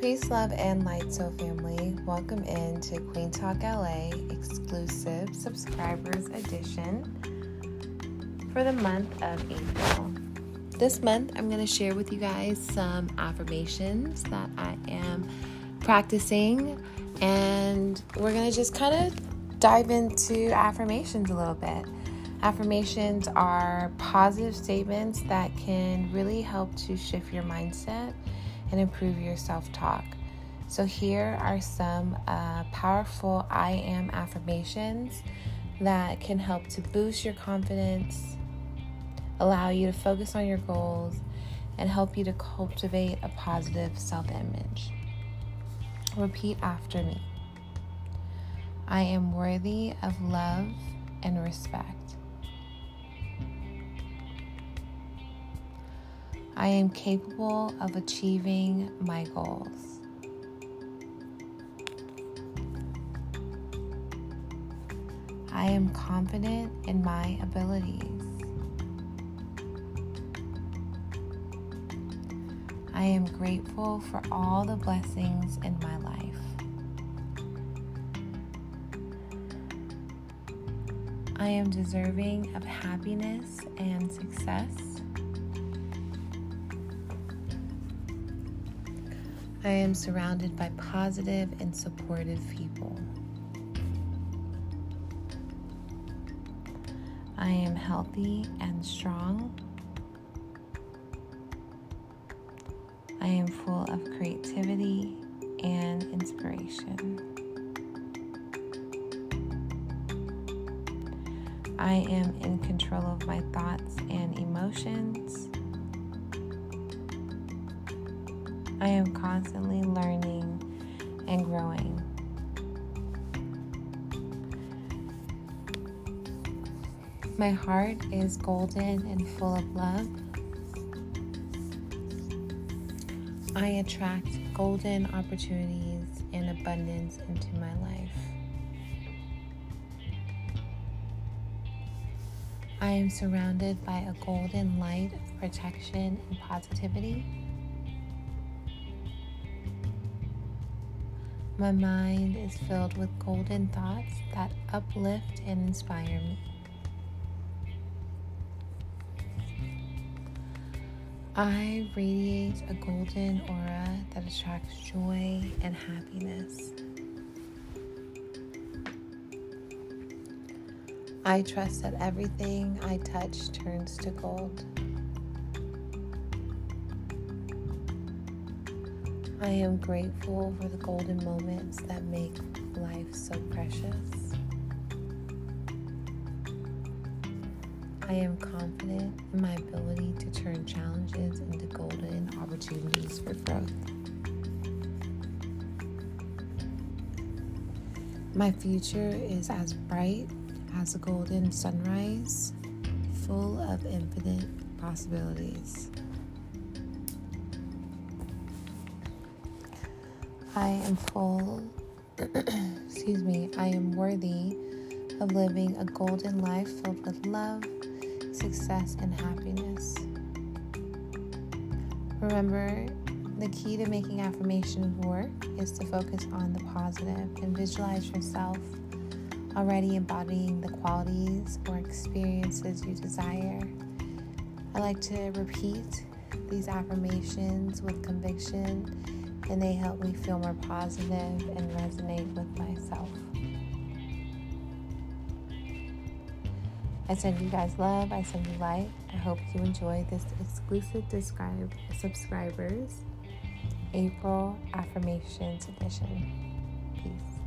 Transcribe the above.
Peace, love, and light, soul family. Welcome in to Queen Talk LA exclusive subscribers edition for the month of April. This month, I'm going to share with you guys some affirmations that I am practicing, and we're going to just kind of dive into affirmations a little bit. Affirmations are positive statements that can really help to shift your mindset and improve your self talk. So, here are some uh, powerful I am affirmations that can help to boost your confidence, allow you to focus on your goals, and help you to cultivate a positive self image. Repeat after me I am worthy of love and respect. I am capable of achieving my goals. I am confident in my abilities. I am grateful for all the blessings in my life. I am deserving of happiness and success. I am surrounded by positive and supportive people. I am healthy and strong. I am full of creativity and inspiration. I am in control of my thoughts and emotions. I am constantly learning and growing. My heart is golden and full of love. I attract golden opportunities and abundance into my life. I am surrounded by a golden light of protection and positivity. My mind is filled with golden thoughts that uplift and inspire me. I radiate a golden aura that attracts joy and happiness. I trust that everything I touch turns to gold. I am grateful for the golden moments that make life so precious. I am confident in my ability to turn challenges into golden opportunities for growth. My future is as bright as a golden sunrise, full of infinite possibilities. I am full, excuse me, I am worthy of living a golden life filled with love, success, and happiness. Remember, the key to making affirmations work is to focus on the positive and visualize yourself already embodying the qualities or experiences you desire. I like to repeat these affirmations with conviction and they help me feel more positive and resonate with myself. I send you guys love. I send you light. I hope you enjoy this exclusive subscribers April affirmations edition. Peace.